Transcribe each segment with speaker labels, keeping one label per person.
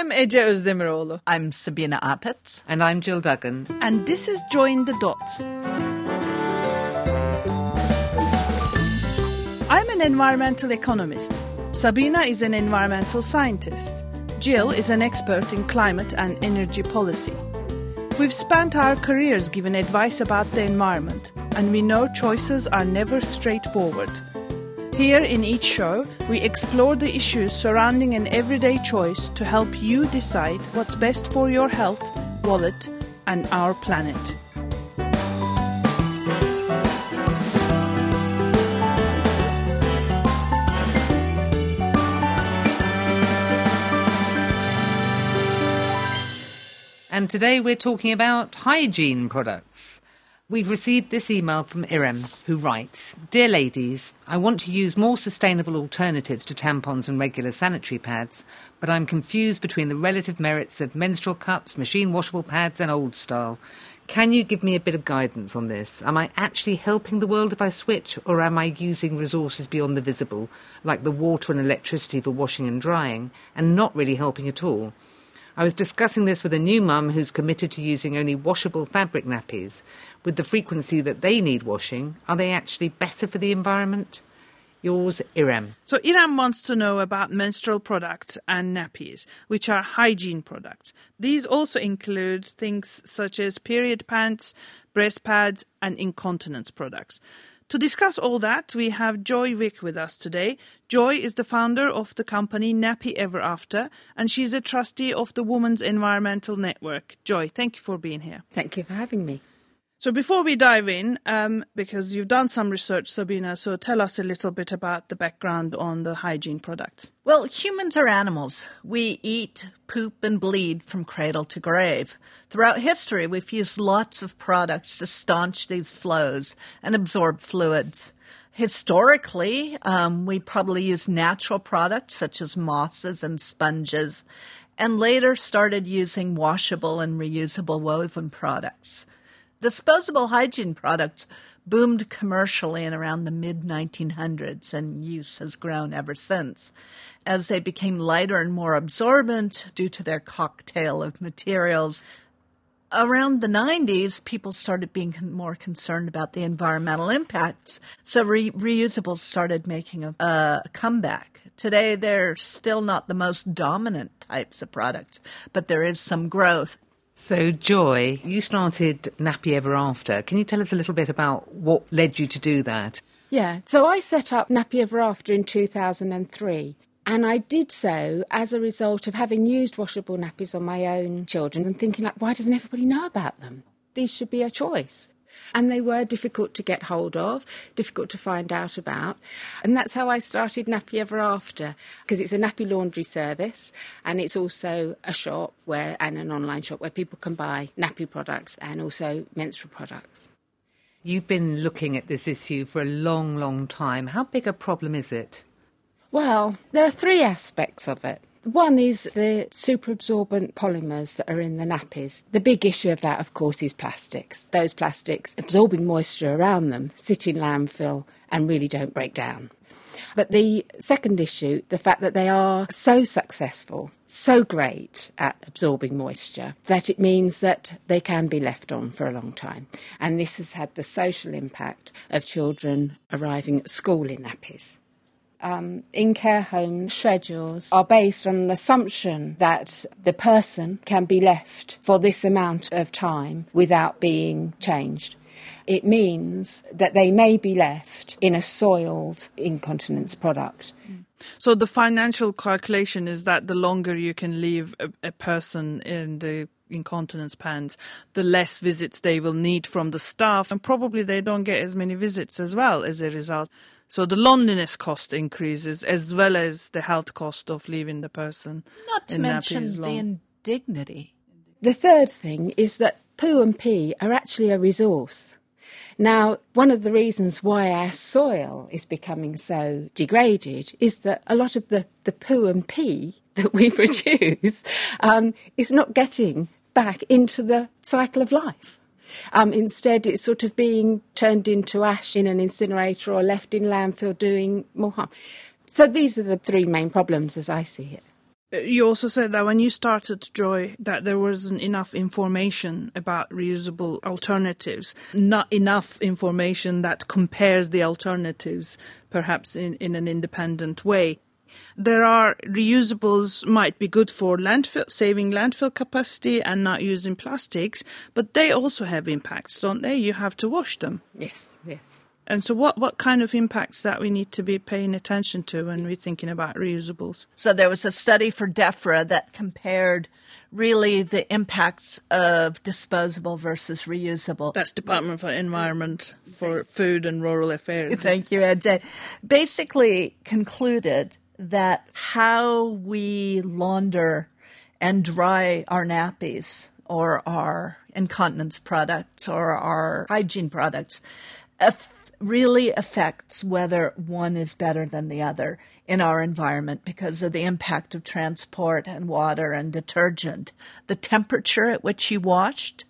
Speaker 1: I'm Ece Özdemiroğlu.
Speaker 2: I'm Sabina Apitz.
Speaker 3: And I'm Jill Duggan.
Speaker 1: And this is Join the Dots. I'm an environmental economist. Sabina is an environmental scientist. Jill is an expert in climate and energy policy. We've spent our careers giving advice about the environment, and we know choices are never straightforward. Here in each show, we explore the issues surrounding an everyday choice to help you decide what's best for your health, wallet, and our planet.
Speaker 3: And today we're talking about hygiene products. We've received this email from Irem, who writes Dear ladies, I want to use more sustainable alternatives to tampons and regular sanitary pads, but I'm confused between the relative merits of menstrual cups, machine washable pads, and old style. Can you give me a bit of guidance on this? Am I actually helping the world if I switch, or am I using resources beyond the visible, like the water and electricity for washing and drying, and not really helping at all? I was discussing this with a new mum who's committed to using only washable fabric nappies. With the frequency that they need washing, are they actually better for the environment? Yours, Irem.
Speaker 1: So, Irem wants to know about menstrual products and nappies, which are hygiene products. These also include things such as period pants, breast pads, and incontinence products. To discuss all that, we have Joy Vick with us today. Joy is the founder of the company Nappy Ever After, and she's a trustee of the Women's Environmental Network. Joy, thank you for being here.
Speaker 4: Thank you for having me.
Speaker 1: So before we dive in, um, because you've done some research, Sabina, so tell us a little bit about the background on the hygiene products.
Speaker 2: Well, humans are animals. We eat, poop, and bleed from cradle to grave. Throughout history, we've used lots of products to staunch these flows and absorb fluids. Historically, um, we probably used natural products such as mosses and sponges, and later started using washable and reusable woven products. Disposable hygiene products boomed commercially in around the mid 1900s, and use has grown ever since. As they became lighter and more absorbent due to their cocktail of materials, around the 90s, people started being more concerned about the environmental impacts, so re- reusables started making a, a comeback. Today, they're still not the most dominant types of products, but there is some growth.
Speaker 3: So, Joy, you started Nappy Ever After. Can you tell us a little bit about what led you to do that?
Speaker 4: Yeah, so I set up Nappy Ever After in 2003. And I did so as a result of having used washable nappies on my own children and thinking, like, why doesn't everybody know about them? These should be a choice and they were difficult to get hold of, difficult to find out about. And that's how I started Nappy Ever After, because it's a nappy laundry service and it's also a shop where and an online shop where people can buy nappy products and also menstrual products.
Speaker 3: You've been looking at this issue for a long, long time. How big a problem is it?
Speaker 4: Well, there are three aspects of it. One is the superabsorbent polymers that are in the nappies. The big issue of that, of course, is plastics. Those plastics absorbing moisture around them sit in landfill and really don't break down. But the second issue, the fact that they are so successful, so great at absorbing moisture, that it means that they can be left on for a long time. And this has had the social impact of children arriving at school in nappies um, in care homes schedules are based on an assumption that the person can be left for this amount of time without being changed. It means that they may be left in a soiled incontinence product.
Speaker 1: So the financial calculation is that the longer you can leave a, a person in the incontinence pants, the less visits they will need from the staff, and probably they don't get as many visits as well as a result. So the loneliness cost increases as well as the health cost of leaving the person.
Speaker 2: Not to mention the indignity.
Speaker 4: The third thing is that poo and pee are actually a resource. Now, one of the reasons why our soil is becoming so degraded is that a lot of the, the poo and pee that we produce um, is not getting back into the cycle of life. Um, instead, it's sort of being turned into ash in an incinerator or left in landfill doing more harm. So these are the three main problems as I see it.
Speaker 1: You also said that when you started Joy, that there wasn't enough information about reusable alternatives, not enough information that compares the alternatives, perhaps in, in an independent way. There are reusables might be good for landfill, saving landfill capacity and not using plastics, but they also have impacts, don't they? You have to wash them.
Speaker 4: Yes, yes.
Speaker 1: And so, what, what kind of impacts that we need to be paying attention to when we're thinking about reusables?
Speaker 2: So there was a study for DEFRA that compared really the impacts of disposable versus reusable.
Speaker 1: That's Department for Environment for Food and Rural Affairs.
Speaker 2: Thank you, Ed. Basically concluded that how we launder and dry our nappies or our incontinence products or our hygiene products really affects whether one is better than the other in our environment because of the impact of transport and water and detergent, the temperature at which you washed,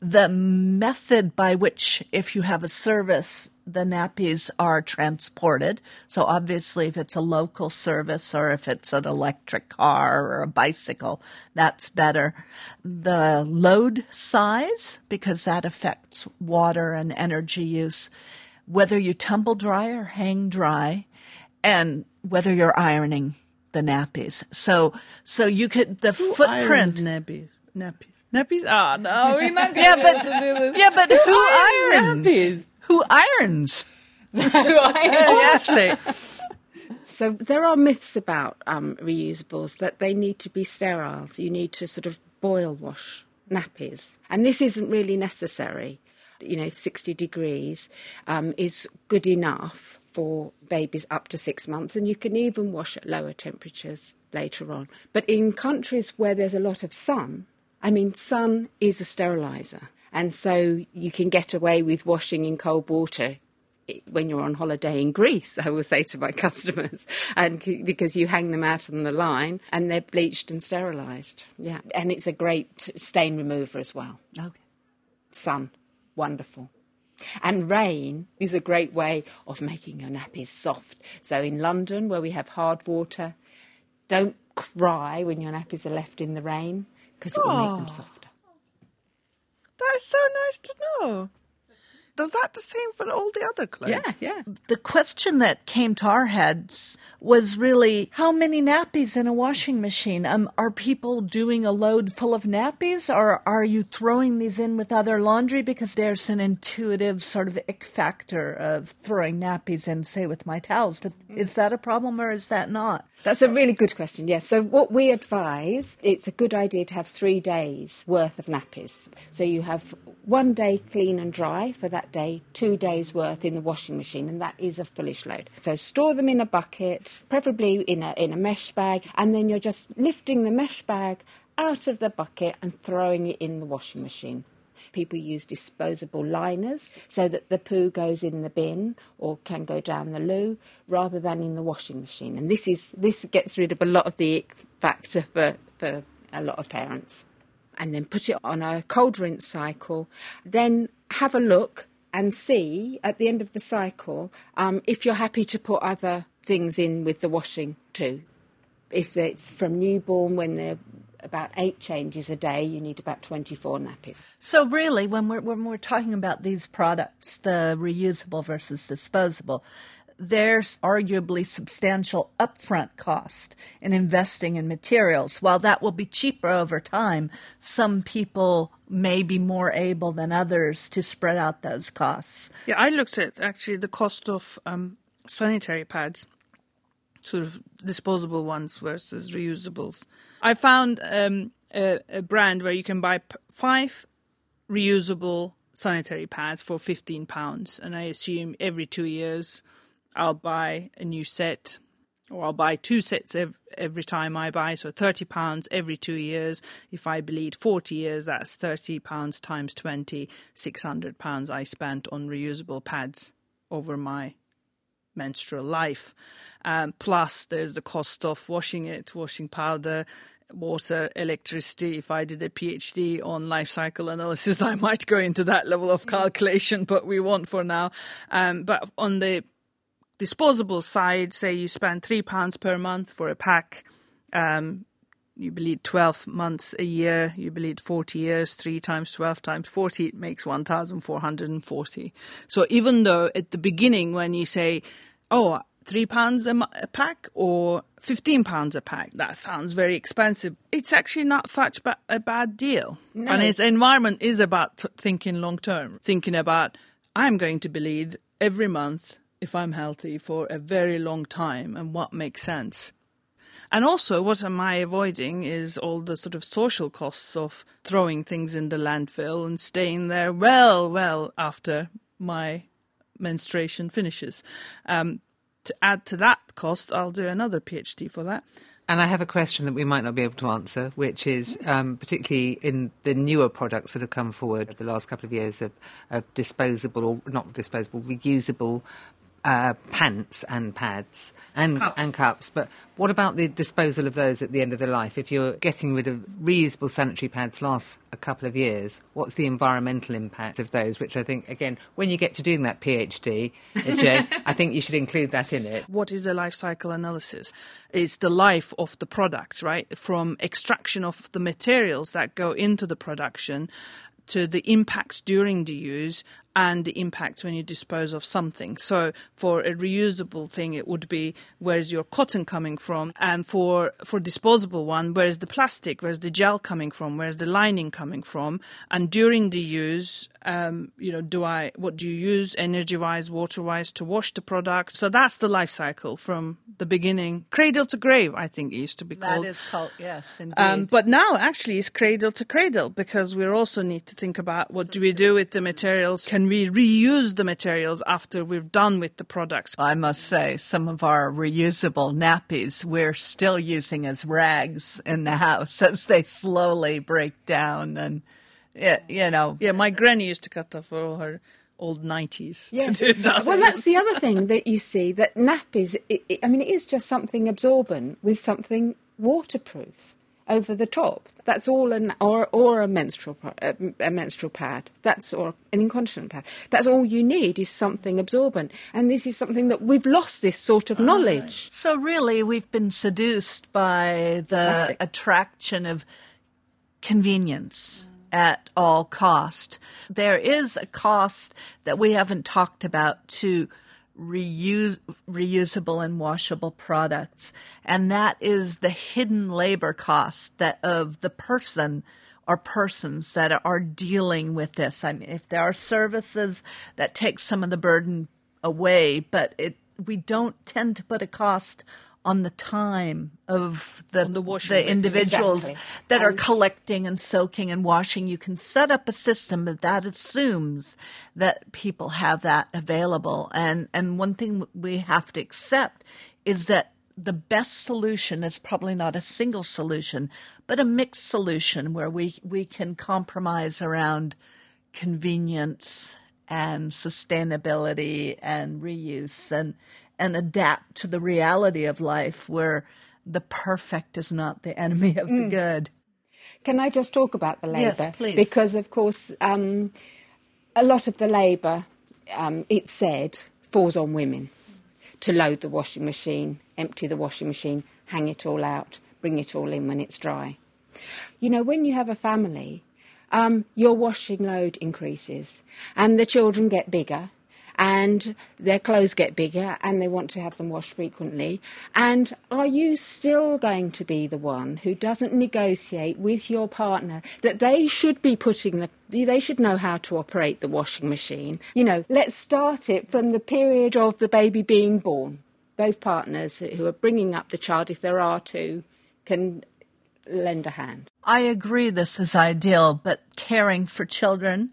Speaker 2: the method by which, if you have a service, the nappies are transported. So obviously, if it's a local service or if it's an electric car or a bicycle, that's better. The load size, because that affects water and energy use whether you tumble dry or hang dry, and whether you're ironing the nappies. So, so you could the
Speaker 1: Who
Speaker 2: footprint
Speaker 1: nappies, nappies, nappies. Ah, oh, no, we're not
Speaker 2: yeah, but yeah, but who, irons?
Speaker 1: nappies?
Speaker 2: Who irons?
Speaker 1: who Honestly,
Speaker 4: So there are myths about um, reusables that they need to be sterile. So you need to sort of boil wash nappies, and this isn't really necessary. You know, 60 degrees um, is good enough for babies up to six months, and you can even wash at lower temperatures later on. But in countries where there's a lot of sun, I mean, sun is a sterilizer, and so you can get away with washing in cold water when you're on holiday in Greece, I will say to my customers, and because you hang them out on the line and they're bleached and sterilised. Yeah, and it's a great stain remover as well.
Speaker 2: Okay.
Speaker 4: Sun, wonderful. And rain is a great way of making your nappies soft. So in London, where we have hard water, don't cry when your nappies are left in the rain because it will make them softer.
Speaker 1: That's so nice to know. Does that the same for all the other clothes?
Speaker 4: Yeah, yeah.
Speaker 2: The question that came to our heads was really how many nappies in a washing machine? Um, are people doing a load full of nappies or are you throwing these in with other laundry? Because there's an intuitive sort of ick factor of throwing nappies in, say, with my towels. But is that a problem or is that not?
Speaker 4: That's a really good question, yes. So, what we advise, it's a good idea to have three days worth of nappies. So, you have one day clean and dry for that day, two days worth in the washing machine, and that is a fullish load. So, store them in a bucket, preferably in a, in a mesh bag, and then you're just lifting the mesh bag out of the bucket and throwing it in the washing machine. People use disposable liners so that the poo goes in the bin or can go down the loo rather than in the washing machine. And this is this gets rid of a lot of the ick factor for, for a lot of parents. And then put it on a cold rinse cycle. Then have a look and see at the end of the cycle um, if you're happy to put other things in with the washing too. If it's from newborn when they're about eight changes a day, you need about 24 nappies.
Speaker 2: So really, when we're when we're talking about these products, the reusable versus disposable, there's arguably substantial upfront cost in investing in materials. While that will be cheaper over time, some people may be more able than others to spread out those costs.
Speaker 1: Yeah, I looked at actually the cost of um, sanitary pads, sort of disposable ones versus reusables. I found um, a, a brand where you can buy p- five reusable sanitary pads for fifteen pounds, and I assume every two years I'll buy a new set. Or I'll buy two sets ev- every time I buy, so thirty pounds every two years. If I bleed forty years, that's thirty pounds times twenty, six hundred pounds I spent on reusable pads over my menstrual life. Um, plus, there's the cost of washing it, washing powder, water, electricity. If I did a PhD on life cycle analysis, I might go into that level of calculation, but we won't for now. Um, but on the disposable side, say you spend three pounds per month for a pack. Um, you bleed 12 months a year, you bleed 40 years, 3 times 12 times 40, it makes 1,440. So even though at the beginning when you say, oh, three pounds a, a pack or 15 pounds a pack, that sounds very expensive. It's actually not such ba- a bad deal.
Speaker 4: No.
Speaker 1: And its environment is about t- thinking long term, thinking about, I'm going to bleed every month if I'm healthy for a very long time and what makes sense. And also, what am I avoiding is all the sort of social costs of throwing things in the landfill and staying there well, well after my menstruation finishes. Um, to add to that cost, I'll do another PhD for that.
Speaker 3: And I have a question that we might not be able to answer, which is um, particularly in the newer products that have come forward the last couple of years of, of disposable or not disposable, reusable uh, pants and pads and
Speaker 1: Cups.
Speaker 3: and cups. But what about the disposal of those at the end of their life? If you're getting rid of reusable sanitary pads last a couple of years, what's the environmental impact of those? Which I think again, when you get to doing that PhD, Jen, I think you should include that in it.
Speaker 1: What is a life cycle analysis? It's the life of the product, right? From extraction of the materials that go into the production to the impacts during the use and the impacts when you dispose of something. So for a reusable thing, it would be where's your cotton coming from, and for for disposable one, where's the plastic, where's the gel coming from, where's the lining coming from, and during the use, um, you know, do I what do you use energy wise, water wise to wash the product? So that's the life cycle from the beginning, cradle to grave. I think it used to be called.
Speaker 2: That is called, yes, indeed.
Speaker 1: Um, but now actually it's cradle to cradle because we also need to think about what do we do with the materials? Can we reuse the materials after we've done with the products?
Speaker 2: I must say, some of our reusable nappies we're still using as rags in the house as they slowly break down. And, yeah, you know,
Speaker 1: Yeah, my granny used to cut off all her old nineties
Speaker 4: Yes.
Speaker 1: to do that.
Speaker 4: Well, that's the other thing that you see that nappies. It, it, I mean, it is just something absorbent with something waterproof over the top. That's all an or or a menstrual a, a menstrual pad. That's or an incontinent pad. That's all you need is something absorbent. And this is something that we've lost this sort of knowledge.
Speaker 2: So really, we've been seduced by the
Speaker 4: Plastic.
Speaker 2: attraction of convenience at all cost. There is a cost that we haven't talked about to reuse, reusable and washable products, and that is the hidden labor cost that of the person or persons that are dealing with this. I mean, if there are services that take some of the burden away, but it we don't tend to put a cost on the time of the,
Speaker 1: the
Speaker 2: the individuals
Speaker 4: Exactly.
Speaker 2: that are collecting and soaking and washing. You can set up a system that that assumes that people have that available. And and one thing we have to accept is that the best solution is probably not a single solution, but a mixed solution where we, we can compromise around convenience and sustainability and reuse and and adapt to the reality of life where the perfect is not the enemy of the good.
Speaker 4: Can I just talk about the labour?
Speaker 2: Yes, please.
Speaker 4: Because, of course, um, a lot of the labour, um, it's said, falls on women to load the washing machine, empty the washing machine, hang it all out, bring it all in when it's dry. You know, when you have a family, um, your washing load increases and the children get bigger and their clothes get bigger and they want to have them washed frequently. And are you still going to be the one who doesn't negotiate with your partner that they should be putting the they should know how to operate the washing machine? You know, let's start it from the period of the baby being born. Both partners who are bringing up the child, if there are two, can lend a hand.
Speaker 2: I agree this is ideal, but caring for children,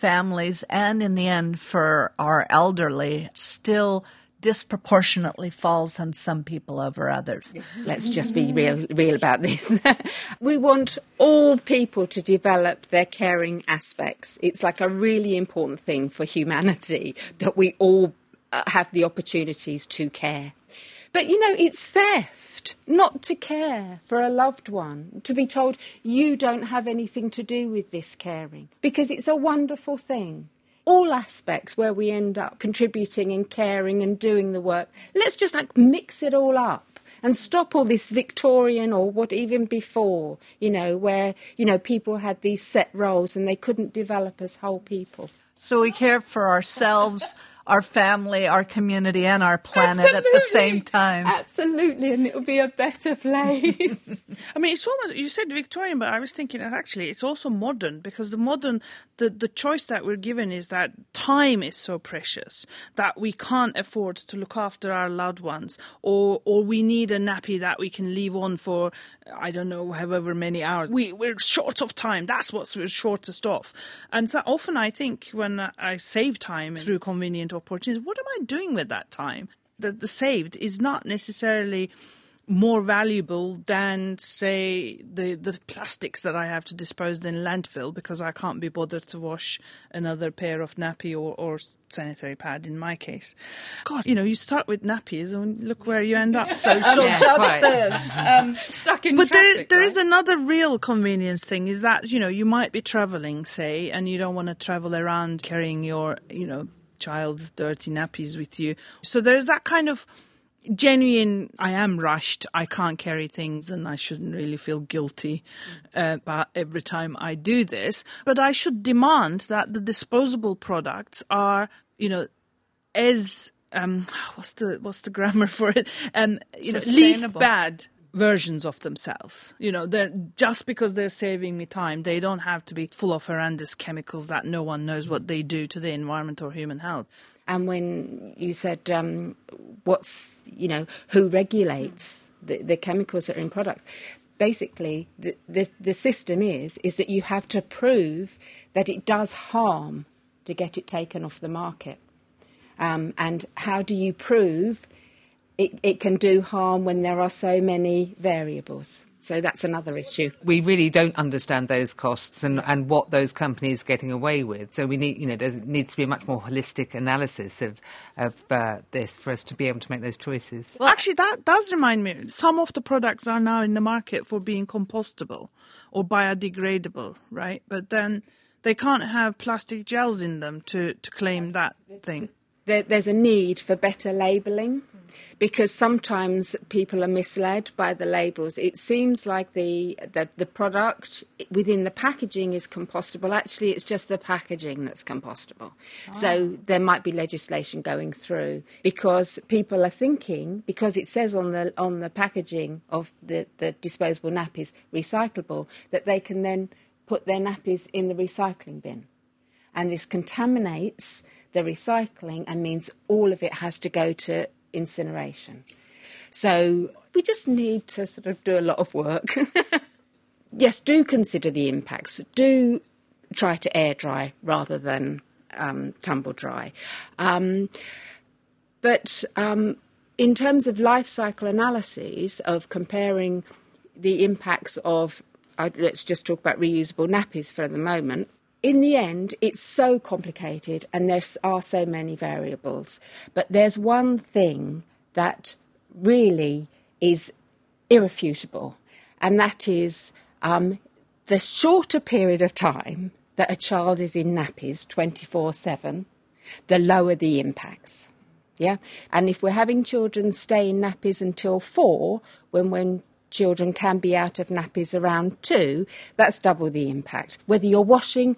Speaker 2: families, and in the end for our elderly still disproportionately falls on some people over others.
Speaker 4: Let's just be real, real about this. we want all people to develop their caring aspects. It's like a really important thing for humanity that we all uh, have the opportunities to care. But you know, it's theft not to care for a loved one, to be told you don't have anything to do with this caring, because it's a wonderful thing. All aspects where we end up contributing and caring and doing the work, let's just like mix it all up and stop all this Victorian or what even before, you know, where, you know, people had these set roles and they couldn't develop as whole people.
Speaker 2: So we care for ourselves, our family, our community, and our planet
Speaker 4: Absolutely.
Speaker 2: at the same time.
Speaker 4: Absolutely, and it'll be a better place.
Speaker 1: I mean, it's almost you said Victorian, but I was thinking that actually it's also modern because the modern the the choice that we're given is that time is so precious that we can't afford to look after our loved ones, or or we need a nappy that we can leave on for I don't know however many hours. We we're short of time. That's what's we're shortest of, and so often I think when I save time through convenient opportunities, what am I doing with that time? The the saved is not necessarily more valuable than say the the plastics that I have to dispose in landfill because I can't be bothered to wash another pair of nappy or, or sanitary pad in my case. God, you know, you start with nappies and look where you end up.
Speaker 2: Social
Speaker 3: Yeah,
Speaker 2: justice.
Speaker 4: Um, Stuck in
Speaker 1: But there,
Speaker 4: traffic,
Speaker 1: there
Speaker 4: right?
Speaker 1: is another real convenience thing is that, you know, you might be traveling, say, and you don't want to travel around carrying your, you know, child's dirty nappies with you. So there's that kind of genuine, I am rushed, I can't carry things, and I shouldn't really feel guilty uh, about every time I do this. But I should demand that the disposable products are, you know, as um, what's the what's the grammar for it? Um, you know, least bad versions of themselves. You know, they're just because they're saving me time, they don't have to be full of horrendous chemicals that no one knows what they do to the environment or human health.
Speaker 4: And when you said um, what's, you know, who regulates the, the chemicals that are in products, basically the, the, the system is, is that you have to prove that it does harm to get it taken off the market. Um, and how do you prove it, it can do harm when there are so many variables? So that's another issue.
Speaker 3: we really don't understand those costs and, and what those companies are getting away with. So we need, you know, there needs to be a much more holistic analysis of of uh, this for us to be able to make those choices.
Speaker 1: Well, actually, that does remind me. Some of the products are now in the market for being compostable or biodegradable, right? But then they can't have plastic gels in them to, to claim that thing.
Speaker 4: there, there's a need for better labelling because sometimes people are misled by the labels. It seems like the, the the product within the packaging is compostable. Actually, it's just the packaging that's compostable. Ah. So there might be legislation going through because people are thinking because it says on the on the packaging of the, the disposable nappies recyclable that they can then put their nappies in the recycling bin and this contaminates the recycling and means all of it has to go to incineration. So we just need to sort of do a lot of work. yes, do consider the impacts. Do try to air dry rather than um, tumble dry. Um, but um, in terms of life cycle analyses of comparing the impacts of, uh, let's just talk about reusable nappies for the moment. In the end, it's so complicated and there are so many variables. But there's one thing that really is irrefutable, and that is um, the shorter period of time that a child is in nappies 24 7, the lower the impacts. Yeah, and if we're having children stay in nappies until four, when when children can be out of nappies around two, that's double the impact. Whether you're washing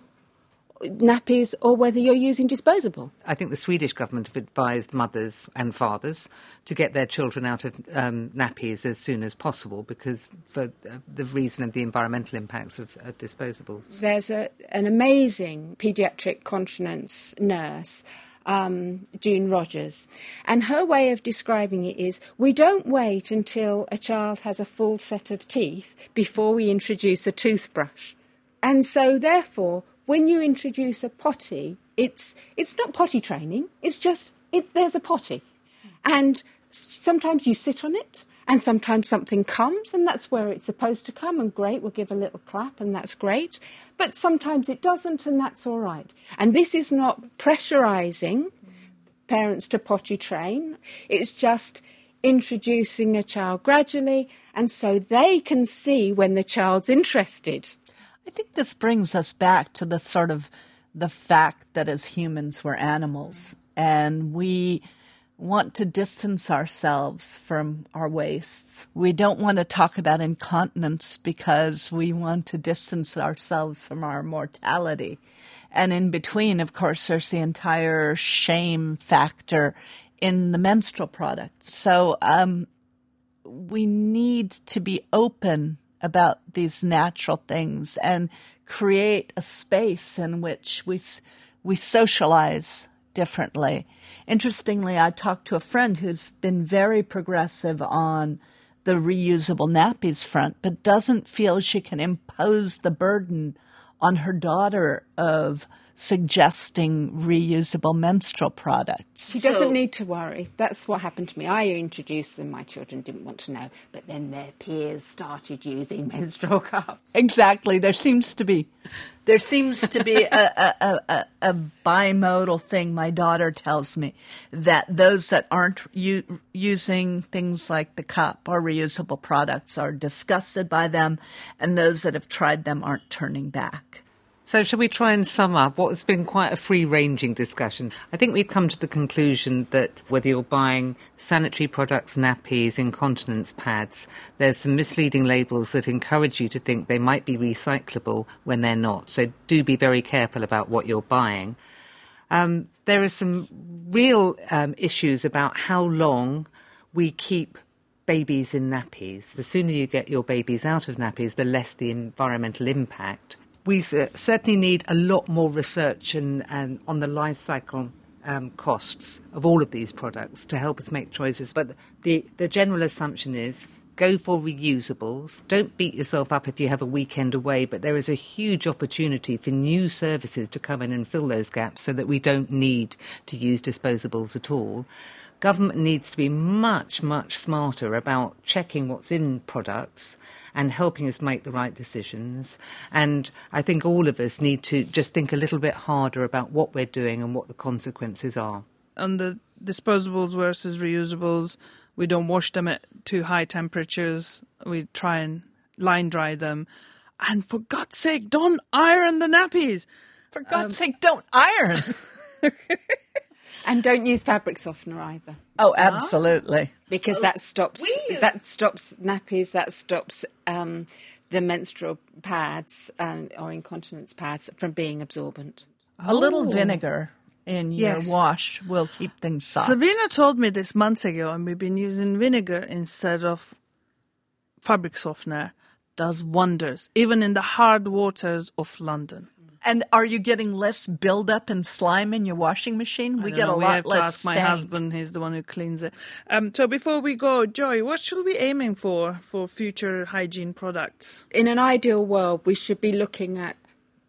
Speaker 4: nappies or whether you're using disposable.
Speaker 3: I think the Swedish government have advised mothers and fathers to get their children out of um, nappies as soon as possible because for uh, the reason of the environmental impacts of, of disposables.
Speaker 4: There's a, an amazing paediatric continence nurse. Um, June Rogers. And her way of describing it is we don't wait until a child has a full set of teeth before we introduce a toothbrush. And so, therefore, when you introduce a potty, it's, it's not potty training, it's just there's a potty. And sometimes you sit on it, and sometimes something comes, and that's where it's supposed to come, and great, we'll give a little clap, and that's great. But sometimes it doesn't, and that's all right. And this is not pressurising parents to potty train, it's just introducing a child gradually, and so they can see when the child's interested.
Speaker 2: I think this brings us back to the sort of the fact that as humans we're animals and we want to distance ourselves from our wastes. We don't want to talk about incontinence because we want to distance ourselves from our mortality. And in between, of course, there's the entire shame factor in the menstrual product. So um, we need to be open about these natural things and create a space in which we we socialize differently. Interestingly, I talked to a friend who's been very progressive on the reusable nappies front, but doesn't feel she can impose the burden on her daughter of suggesting reusable menstrual products.
Speaker 4: She doesn't so, need to worry. That's what happened to me. I introduced them, my children didn't want to know, but then their peers started using menstrual cups.
Speaker 2: Exactly. There seems to be there seems to be a, a, a, a, bimodal thing. My daughter tells me that those that aren't u- using things like the cup or reusable products are disgusted by them, and those that have tried them aren't turning back.
Speaker 3: So, shall we try and sum up what has been quite a free ranging discussion? I think we've come to the conclusion that whether you're buying sanitary products, nappies, incontinence pads, there's some misleading labels that encourage you to think they might be recyclable when they're not. So, do be very careful about what you're buying. Um, there are some real um, issues about how long we keep babies in nappies. The sooner you get your babies out of nappies, the less the environmental impact we certainly need a lot more research and, and on the life cycle um, costs of all of these products to help us make choices. But the, the general assumption is go for reusables. Don't beat yourself up if you have a weekend away, but there is a huge opportunity for new services to come in and fill those gaps so that we don't need to use disposables at all. Government needs to be much, much smarter about checking what's in products and helping us make the right decisions. And I think all of us need to just think a little bit harder about what we're doing and what the consequences are.
Speaker 1: On the disposables versus reusables, we don't wash them at too high temperatures. We try and line dry them. And for God's sake, don't iron the nappies.
Speaker 2: For God's um, sake, don't iron.
Speaker 4: And don't use fabric softener either.
Speaker 2: Oh, absolutely.
Speaker 4: Because that stops that stops nappies. That stops um, the menstrual pads um, or incontinence pads from being absorbent.
Speaker 2: A little vinegar in your wash will keep things soft.
Speaker 1: Sabina told me this months ago, and we've been using vinegar instead of fabric softener. Does wonders, even in the hard waters of London.
Speaker 2: And are you getting less buildup and slime in your washing machine? We get
Speaker 1: know.
Speaker 2: a
Speaker 1: we
Speaker 2: lot
Speaker 1: have
Speaker 2: less.
Speaker 1: To ask my husband; he's the one who cleans it. Um, so before we go, Joy, what should we be aiming for for future hygiene products?
Speaker 4: In an ideal world, we should be looking at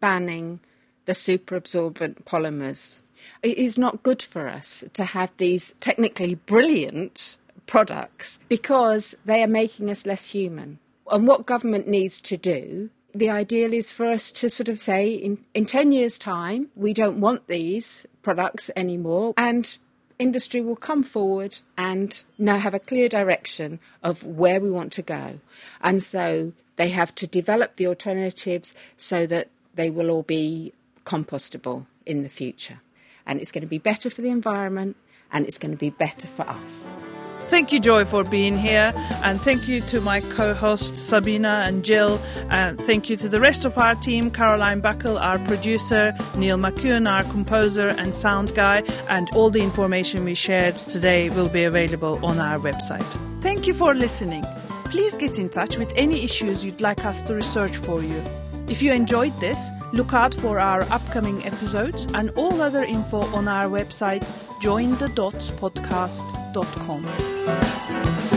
Speaker 4: banning the superabsorbent polymers. It is not good for us to have these technically brilliant products because they are making us less human. And what government needs to do the ideal is for us to sort of say in, in 10 years' time, we don't want these products anymore, and industry will come forward and now have a clear direction of where we want to go. And so they have to develop the alternatives so that they will all be compostable in the future. And it's going to be better for the environment and it's going to be better for us.
Speaker 1: Thank you, Joy, for being here. And thank you to my co hosts, Sabina and Jill. And thank you to the rest of our team Caroline Buckle, our producer, Neil McCune, our composer and sound guy. And all the information we shared today will be available on our website. Thank you for listening. Please get in touch with any issues you'd like us to research for you. If you enjoyed this, look out for our upcoming episodes and all other info on our website jointhedotspodcast.com. Thank you.